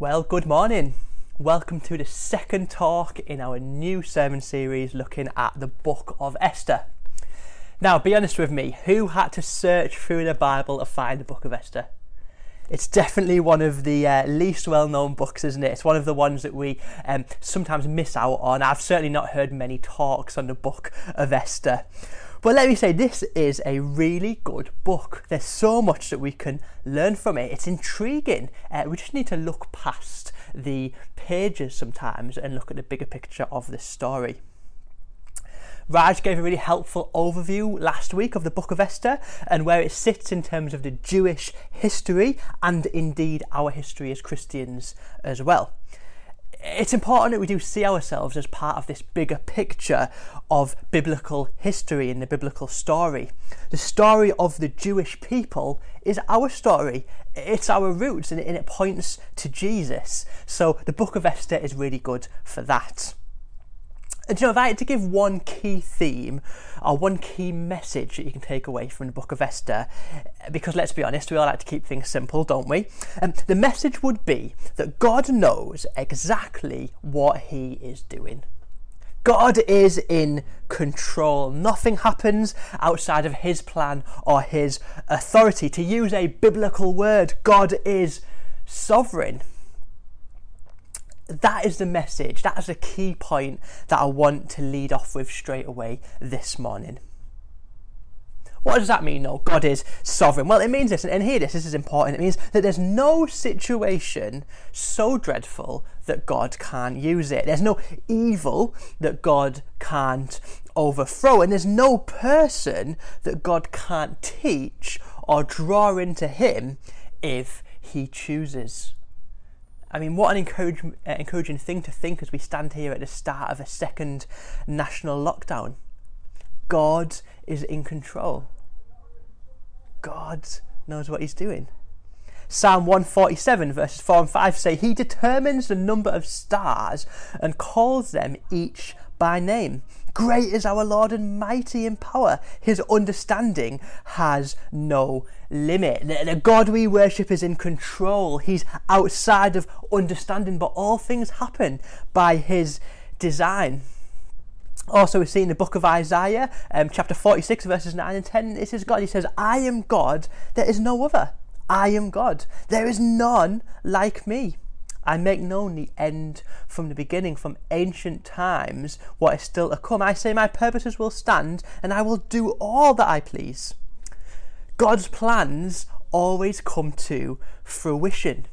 Well, good morning. Welcome to the second talk in our new sermon series looking at the book of Esther. Now, be honest with me, who had to search through the Bible to find the book of Esther? It's definitely one of the uh, least well known books, isn't it? It's one of the ones that we um, sometimes miss out on. I've certainly not heard many talks on the book of Esther. But let me say, this is a really good book. There's so much that we can learn from it. It's intriguing. Uh, we just need to look past the pages sometimes and look at the bigger picture of the story. Raj gave a really helpful overview last week of the Book of Esther and where it sits in terms of the Jewish history and indeed our history as Christians as well it's important that we do see ourselves as part of this bigger picture of biblical history and the biblical story. The story of the Jewish people is our story. It's our roots and it points to Jesus. So the book of Esther is really good for that. And you know, if I had to give one key theme or one key message that you can take away from the book of Esther, because let's be honest, we all like to keep things simple, don't we? Um, the message would be that God knows exactly what He is doing. God is in control. Nothing happens outside of His plan or His authority. To use a biblical word, God is sovereign that is the message. That is the key point that I want to lead off with straight away this morning. What does that mean? though? God is sovereign. Well, it means this, and hear this, this is important. It means that there's no situation so dreadful that God can't use it. There's no evil that God can't overthrow, and there's no person that God can't teach or draw into Him if He chooses. I mean, what an encourage, uh, encouraging thing to think as we stand here at the start of a second national lockdown. God is in control. God knows what He's doing. Psalm 147, verses 4 and 5 say, He determines the number of stars and calls them each by name. Great is our Lord and mighty in power. His understanding has no limit. The, the, God we worship is in control. He's outside of understanding, but all things happen by His design. Also, we see in the book of Isaiah, um, chapter 46, verses 9 and 10, this is God. He says, I am God, there is no other. I am God, there is none like me. I make known the end from the beginning, from ancient times, what is still to come. I say, My purposes will stand, and I will do all that I please. God's plans always come to fruition.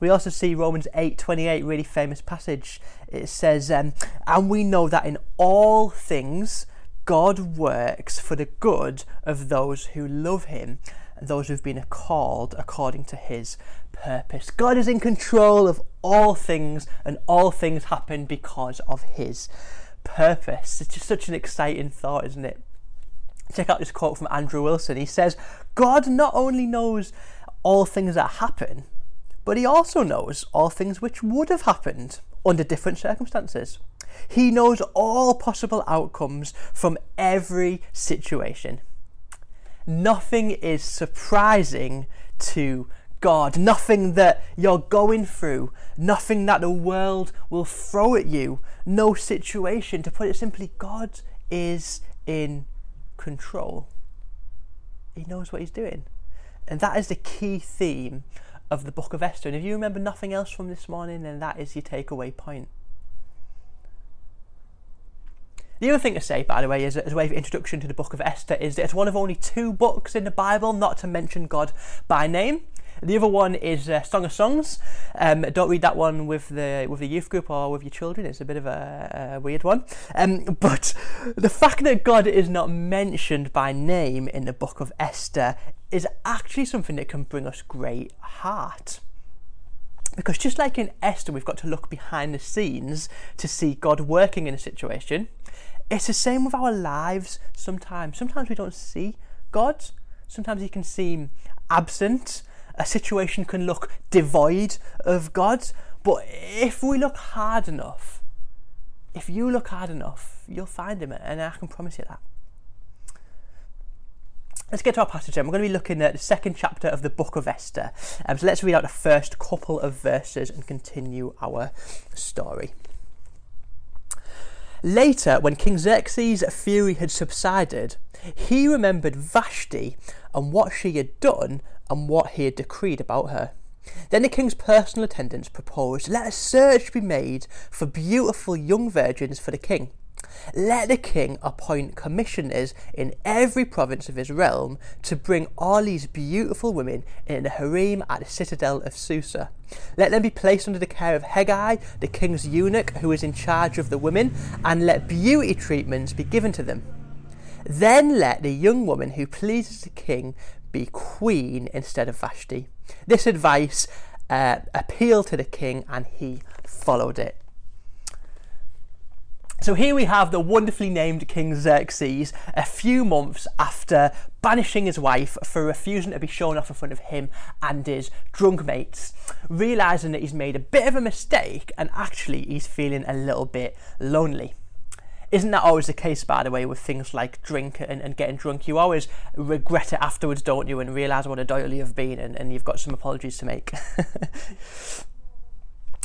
We also see Romans 8:28, really famous passage. It says, um, "And we know that in all things God works for the good of those who love Him, those who've been called according to His purpose. God is in control of all things, and all things happen because of His purpose. It's just such an exciting thought, isn't it? Check out this quote from Andrew Wilson. He says, God not only knows all things that happen, but He also knows all things which would have happened under different circumstances. He knows all possible outcomes from every situation. Nothing is surprising to God, nothing that you're going through, nothing that the world will throw at you, no situation. To put it simply, God is in control. He knows what He's doing. And that is the key theme of the book of Esther. And if you remember nothing else from this morning, then that is your takeaway point. The other thing to say, by the way, is as a way of introduction to the book of Esther, is that it's one of only two books in the Bible not to mention God by name. The other one is uh, Song of Songs. Um, don't read that one with the with the youth group or with your children. It's a bit of a, a weird one. Um, but the fact that God is not mentioned by name in the book of Esther is actually something that can bring us great heart. Because just like in Esther, we've got to look behind the scenes to see God working in a situation. It's the same with our lives sometimes. Sometimes we don't see God. Sometimes He can seem absent a situation can look devoid of God, but if we look hard enough, if you look hard enough, you'll find Him, and I can promise you that. Let's get to our passage then. We're going to be looking at the second chapter of the book of Esther. Um, so let's read out the first couple of verses and continue our story. Later, when King Xerxes' fury had subsided, he remembered Vashti and what she had done and what he had decreed about her. Then the king's personal attendants proposed, Let a search be made for beautiful young virgins for the king. Let the king appoint commissioners in every province of his realm to bring all these beautiful women in the harem at the citadel of Susa. Let them be placed under the care of Hegai, the king's eunuch, who is in charge of the women, and let beauty treatments be given to them. Then let the young woman who pleases the king be queen instead of Vashti. This advice uh, appealed to the king and he followed it. So here we have the wonderfully named King Xerxes a few months after banishing his wife for refusing to be shown off in front of him and his drunk mates, realizing that he's made a bit of a mistake and actually he's feeling a little bit lonely. Isn't that always the case, by the way, with things like drink and, and getting drunk? You always regret it afterwards, don't you, and realise what a doily you've been and, and you've got some apologies to make.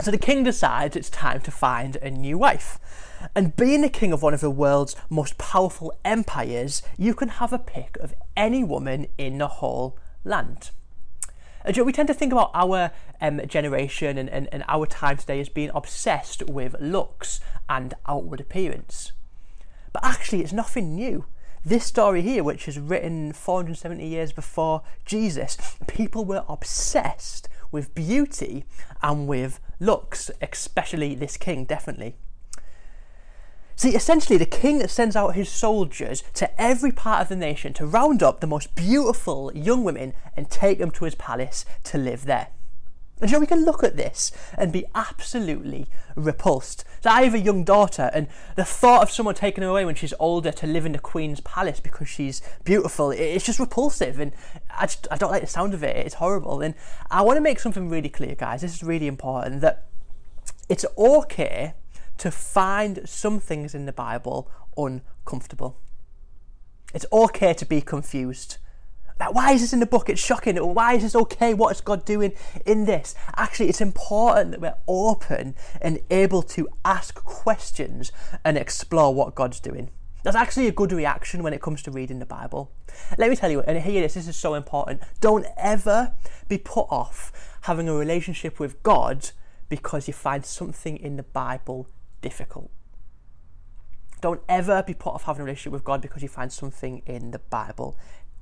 so the king decides it's time to find a new wife. And being the king of one of the world's most powerful empires, you can have a pick of any woman in the whole land. And we tend to think about our um, generation and, and, and our time today as being obsessed with looks and outward appearance. But actually, it's nothing new. This story here, which is written 470 years before Jesus, people were obsessed with beauty and with looks, especially this king, definitely. See, essentially, the king sends out his soldiers to every part of the nation to round up the most beautiful young women and take them to his palace to live there. And so we can look at this and be absolutely repulsed. So I have a young daughter, and the thought of someone taking her away when she's older to live in the Queen's palace because she's beautiful, it's just repulsive, and I, just, I don't like the sound of it. It's horrible. And I want to make something really clear, guys. This is really important that it's okay to find some things in the Bible uncomfortable. It's okay to be confused. Like, why is this in the book? It's shocking. Why is this okay? What is God doing in this? Actually, it's important that we're open and able to ask questions and explore what God's doing. That's actually a good reaction when it comes to reading the Bible. Let me tell you, and hear this, this is so important. Don't ever be put off having a relationship with God because you find something in the Bible difficult. Don't ever be put off having a relationship with God because you find something in the Bible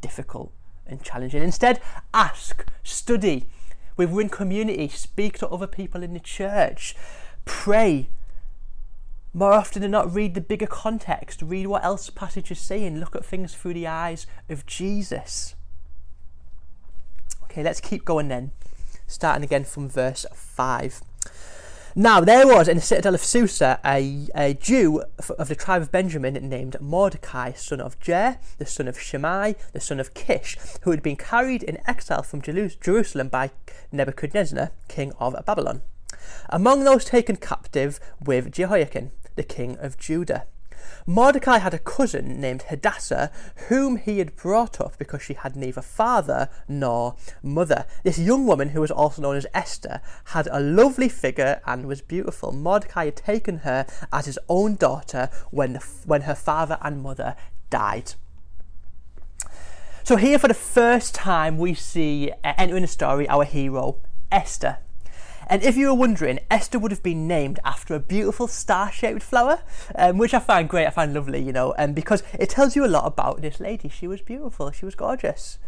difficult and challenging. Instead, ask, study, within community, speak to other people in the church, pray. More often than not, read the bigger context, read what else the passage is saying, look at things through the eyes of Jesus. Okay, let's keep going then, starting again from verse 5. Now, there was in the citadel of Susa a, a Jew of the tribe of Benjamin named Mordecai, son of Jair, the son of Shimei, the son of Kish, who had been carried in exile from Jerusalem by Nebuchadnezzar, king of Babylon. Among those taken captive with Jehoiachin, the king of Judah. Mordecai had a cousin named Hadassah, whom he had brought up because she had neither father nor mother. This young woman, who was also known as Esther, had a lovely figure and was beautiful. Mordecai had taken her as his own daughter when, the, when her father and mother died. So, here for the first time, we see uh, entering the story our hero, Esther. And if you were wondering, Esther would have been named after a beautiful star shaped flower, um, which I find great, I find lovely, you know, um, because it tells you a lot about this lady. She was beautiful, she was gorgeous.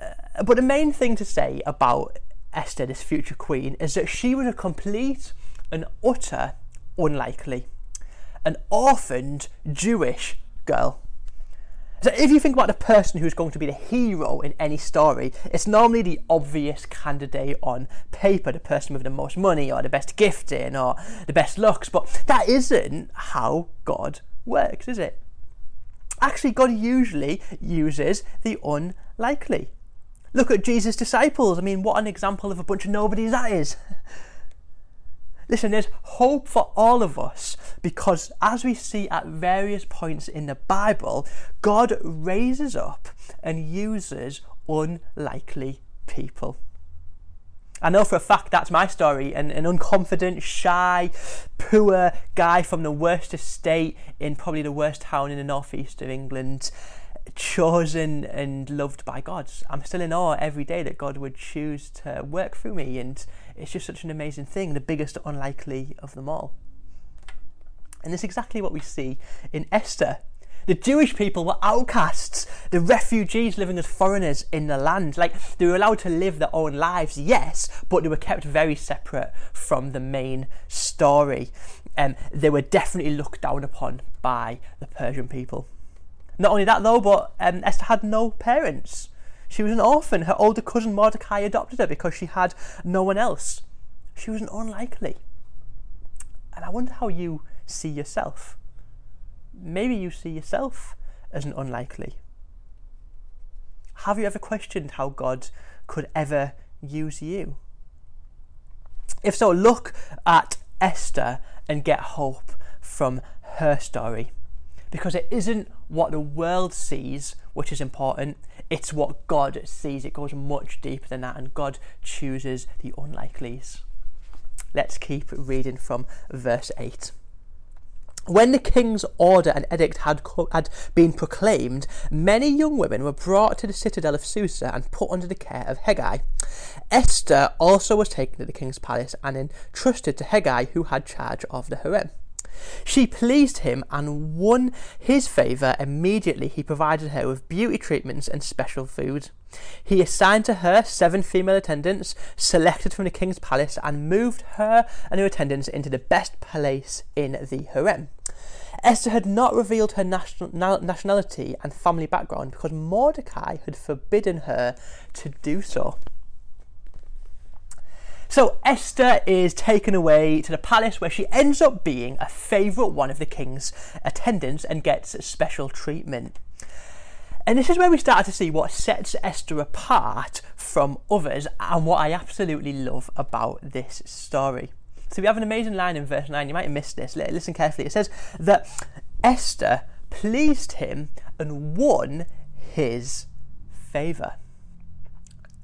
Uh, but the main thing to say about Esther, this future queen, is that she was a complete and utter unlikely, an orphaned Jewish girl. So if you think about the person who's going to be the hero in any story, it's normally the obvious candidate on paper, the person with the most money or the best gifting or the best looks, but that isn't how God works, is it? Actually, God usually uses the unlikely. Look at Jesus' disciples. I mean, what an example of a bunch of nobodies that is. Listen, there's hope for all of us because, as we see at various points in the Bible, God raises up and uses unlikely people. I know for a fact that's my story. An, an unconfident, shy, poor guy from the worst estate in probably the worst town in the northeast of England, chosen and loved by God. I'm still in awe every day that God would choose to work through me, and it's just such an amazing thing, the biggest unlikely of them all. And it's exactly what we see in Esther. The Jewish people were outcasts, the refugees living as foreigners in the land. Like, they were allowed to live their own lives, yes, but they were kept very separate from the main story. Um, they were definitely looked down upon by the Persian people. Not only that, though, but um, Esther had no parents. She was an orphan. Her older cousin Mordecai adopted her because she had no one else. She was an unlikely. And I wonder how you see yourself maybe you see yourself as an unlikely. Have you ever questioned how God could ever use you? If so, look at Esther and get hope from her story. Because it isn't what the world sees which is important, it's what God sees. It goes much deeper than that, and God chooses the unlikelies. Let's keep reading from verse 8. When the king's order and edict had, had been proclaimed, many young women were brought to the citadel of Susa and put under the care of Hegai. Esther also was taken to the king's palace and entrusted to Hegai, who had charge of the harem. She pleased him and won his favour. Immediately, he provided her with beauty treatments and special food. He assigned to her seven female attendants, selected from the king's palace, and moved her and her attendants into the best place in the harem. Esther had not revealed her nationality and family background because Mordecai had forbidden her to do so. So Esther is taken away to the palace where she ends up being a favourite one of the king's attendants and gets special treatment. And this is where we start to see what sets Esther apart from others and what I absolutely love about this story. So we have an amazing line in verse 9. You might have missed this. Listen carefully. It says that Esther pleased him and won his favour.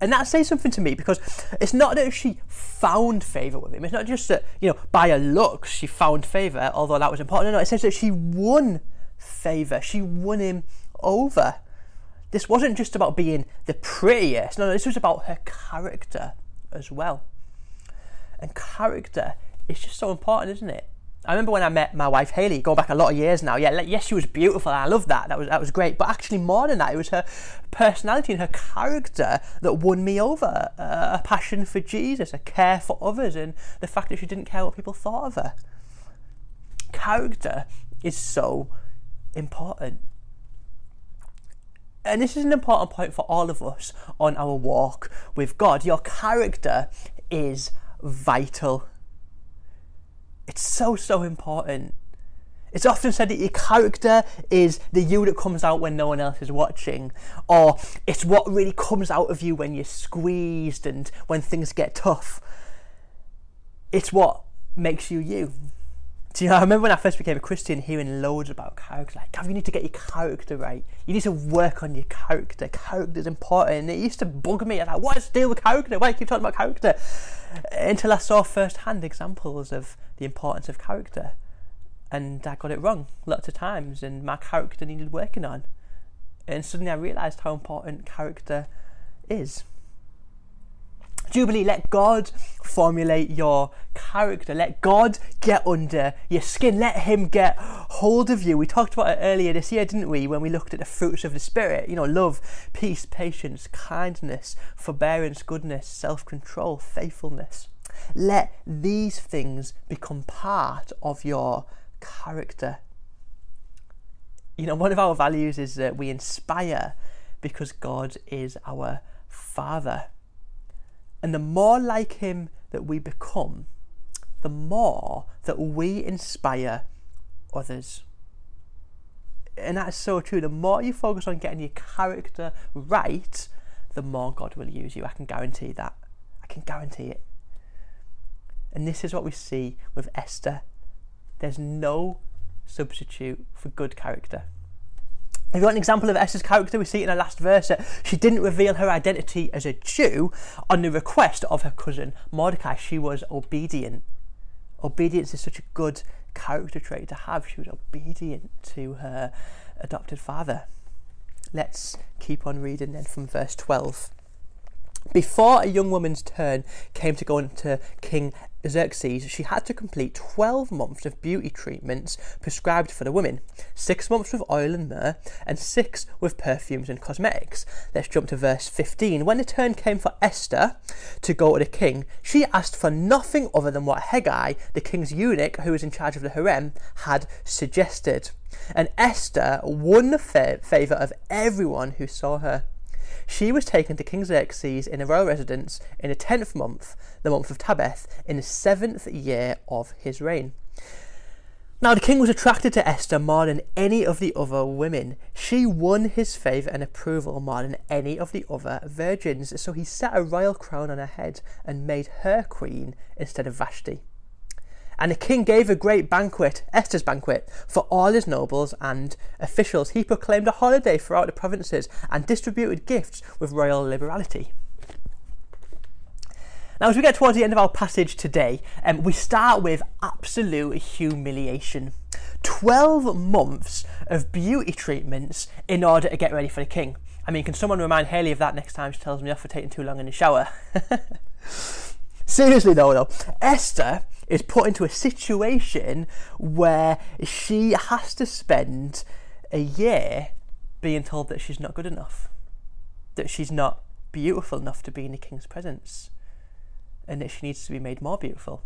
And that says something to me because it's not that she found favour with him. It's not just that, you know, by her looks she found favour, although that was important. No, no, it says that she won favour. She won him over. This wasn't just about being the prettiest. No, no, this was about her character as well. And character is just so important, isn't it? I remember when I met my wife Haley, going back a lot of years now. Yeah, yes, she was beautiful, I loved that. That was that was great. But actually, more than that, it was her personality and her character that won me over. Uh, a passion for Jesus, a care for others, and the fact that she didn't care what people thought of her. Character is so important. And this is an important point for all of us on our walk with God. Your character is vital. It's so, so important. It's often said that your character is the you that comes out when no one else is watching, or it's what really comes out of you when you're squeezed and when things get tough. It's what makes you you. Do you know, I remember when I first became a Christian hearing loads about character. Like, God, you need to get your character right. You need to work on your character. Character is important. And it used to bug me. I was like, what's the deal with character? Why do you keep talking about character? Until I saw first-hand examples of the importance of character. And I got it wrong lots of times. And my character needed working on. And suddenly I realised how important character is. Jubilee, let God formulate your character. Let God get under your skin. Let Him get hold of you. We talked about it earlier this year, didn't we, when we looked at the fruits of the Spirit? You know, love, peace, patience, kindness, forbearance, goodness, self control, faithfulness. Let these things become part of your character. You know, one of our values is that we inspire because God is our Father. And the more like Him that we become, the more that we inspire others. And that's so true. The more you focus on getting your character right, the more God will use you. I can guarantee that. I can guarantee it. And this is what we see with Esther. There's no substitute for good character. You want an example of Esther's character, we see in her last verse that she didn't reveal her identity as a Jew on the request of her cousin Mordecai. She was obedient. Obedience is such a good character trait to have. She was obedient to her adopted father. Let's keep on reading then from verse 12. Before a young woman's turn came to go into King Xerxes, she had to complete 12 months of beauty treatments prescribed for the women, 6 months with oil and myrrh, and 6 with perfumes and cosmetics. Let's jump to verse 15. When the turn came for Esther to go to the king, she asked for nothing other than what Hegai, the king's eunuch who was in charge of the harem, had suggested. And Esther won the favour of everyone who saw her. She was taken to King Xerxes in a royal residence in the tenth month, the month of Tebeth, in the seventh year of his reign. Now, the king was attracted to Esther more than any of the other women. She won his favour and approval more than any of the other virgins, so he set a royal crown on her head and made her queen instead of Vashti. And the king gave a great banquet, Esther's banquet, for all his nobles and officials. He proclaimed a holiday throughout the provinces and distributed gifts with royal liberality. Now, as we get towards the end of our passage today, um, we start with absolute humiliation. 12 months of beauty treatments in order to get ready for the king. I mean, can someone remind Haley of that next time she tells me off for taking too long in the shower? Seriously, though, though, Esther is put into a situation where she has to spend a year being told that she's not good enough, that she's not beautiful enough to be in the king's presence, and that she needs to be made more beautiful.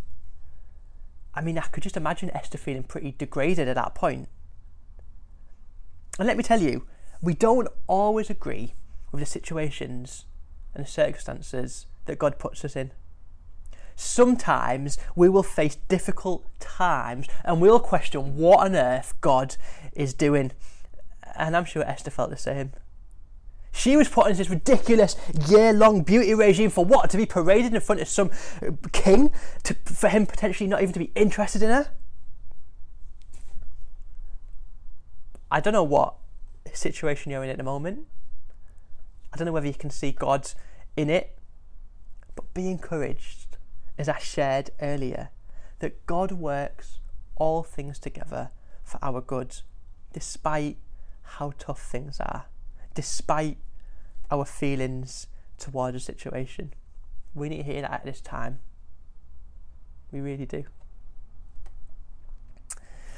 I mean, I could just imagine Esther feeling pretty degraded at that point. And let me tell you, we don't always agree with the situations and the circumstances that God puts us in sometimes we will face difficult times and we'll question what on earth God is doing. And I'm sure Esther felt the same. She was put in this ridiculous year long beauty regime for what? To be paraded in front of some king? To, for him potentially not even to be interested in her? I don't know what situation you're in at the moment. I don't know whether you can see God in it, but be encouraged as I shared earlier, that God works all things together for our good, despite how tough things are, despite our feelings towards a situation. We need to hear that at this time. We really do.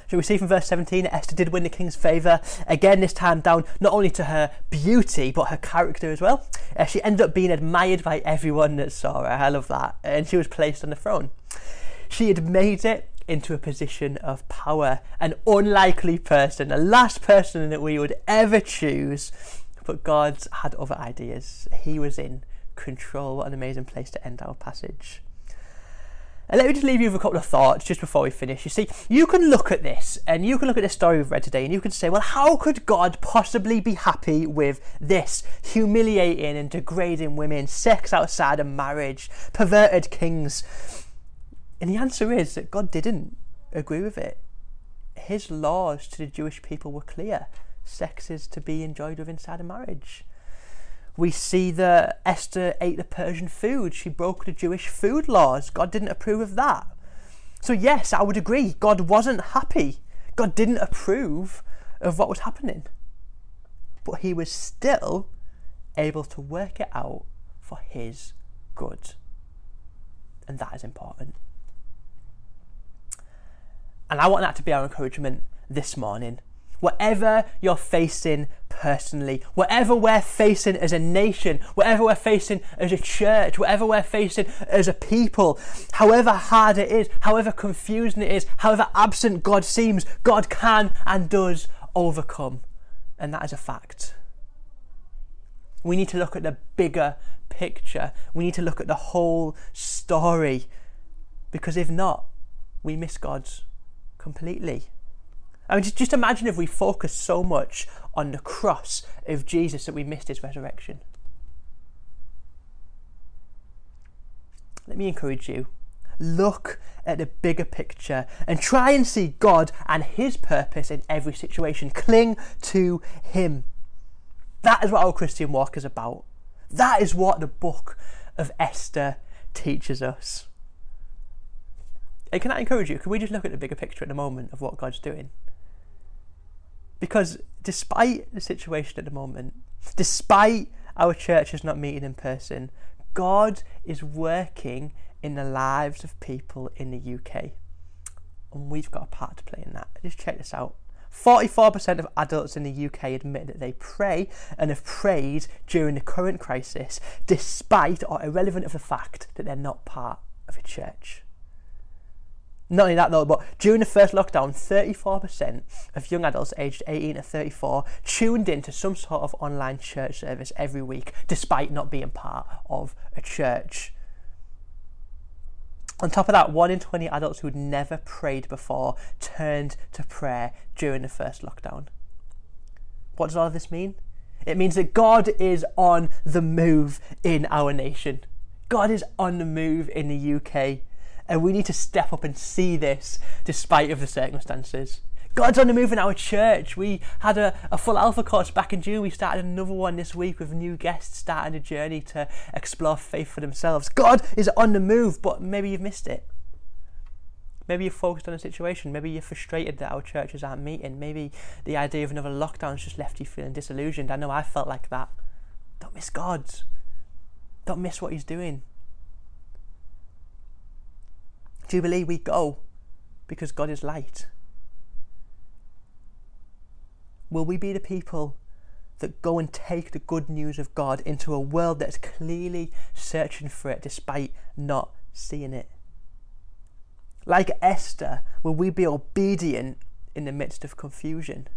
So we see from verse 17 that Esther did win the king's favour, again, this time down not only to her beauty, but her character as well. Uh, she ended up being admired by everyone that saw her. I love that. And she was placed on the throne. She had made it into a position of power, an unlikely person, the last person that we would ever choose. But God had other ideas. He was in control. What an amazing place to end our passage. And let me just leave you with a couple of thoughts just before we finish. You see, you can look at this and you can look at this story we've read today and you can say, well, how could God possibly be happy with this? Humiliating and degrading women, sex outside of marriage, perverted kings. And the answer is that God didn't agree with it. His laws to the Jewish people were clear sex is to be enjoyed within inside of marriage. We see that Esther ate the Persian food. She broke the Jewish food laws. God didn't approve of that. So, yes, I would agree. God wasn't happy. God didn't approve of what was happening. But he was still able to work it out for his good. And that is important. And I want that to be our encouragement this morning whatever you're facing personally, whatever we're facing as a nation, whatever we're facing as a church, whatever we're facing as a people, however hard it is, however confusing it is, however absent God seems, God can and does overcome. And that is a fact. We need to look at the bigger picture. We need to look at the whole story. Because if not, we miss God completely. I mean, just, just imagine if we focus so much on the cross of Jesus that we missed his resurrection. Let me encourage you. look at the bigger picture and try and see God and His purpose in every situation. Cling to Him. That is what our Christian walk is about. That is what the book of Esther teaches us. And can I encourage you? Can we just look at the bigger picture at the moment of what God's doing? Because despite the situation at the moment, despite our churches not meeting in person, God is working in the lives of people in the UK. And we've got a part to play in that. Just check this out. 44% of adults in the UK admit that they pray and have prayed during the current crisis, despite or irrelevant of the fact that they're not part of a church. Not only that though, but during the first lockdown, 34% of young adults aged 18 to 34 tuned in to some sort of online church service every week, despite not being part of a church. On top of that, one in 20 adults who had never prayed before turned to prayer during the first lockdown. What does all of this mean? It means that God is on the move in our nation. God is on the move in the UK. And we need to step up and see this despite of the circumstances. God's on the move in our church. We had a, a full alpha course back in June. We started another one this week with new guests starting a journey to explore faith for themselves. God is on the move, but maybe you've missed it. Maybe you're focused on a situation. Maybe you're frustrated that our churches aren't meeting. Maybe the idea of another lockdown has just left you feeling disillusioned. I know I felt like that. Don't miss God. Don't miss what He's doing. Jubilee, we go because God is light. Will we be the people that go and take the good news of God into a world that's clearly searching for it despite not seeing it? Like Esther, will we be obedient in the midst of confusion?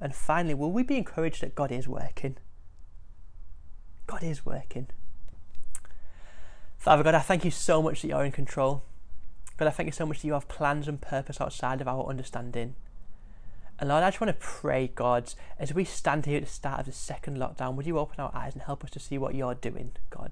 And finally, will we be encouraged that God is working? God is working. Father God, I thank you so much that you're in control. God, I thank you so much that you have plans and purpose outside of our understanding. And Lord, I just want to pray, God, as we stand here at the start of the second lockdown, would you open our eyes and help us to see what you're doing, God?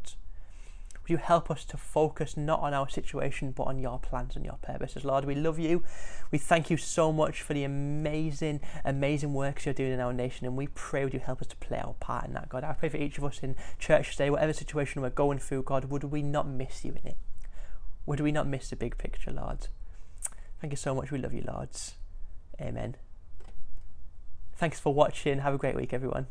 Would you help us to focus not on our situation, but on your plans and your purposes? Lord, we love you. We thank you so much for the amazing, amazing works you're doing in our nation. And we pray, would you help us to play our part in that, God? I pray for each of us in church today, whatever situation we're going through, God, would we not miss you in it? Would we not miss the big picture, lads? Thank you so much. We love you, lads. Amen. Thanks for watching. Have a great week, everyone.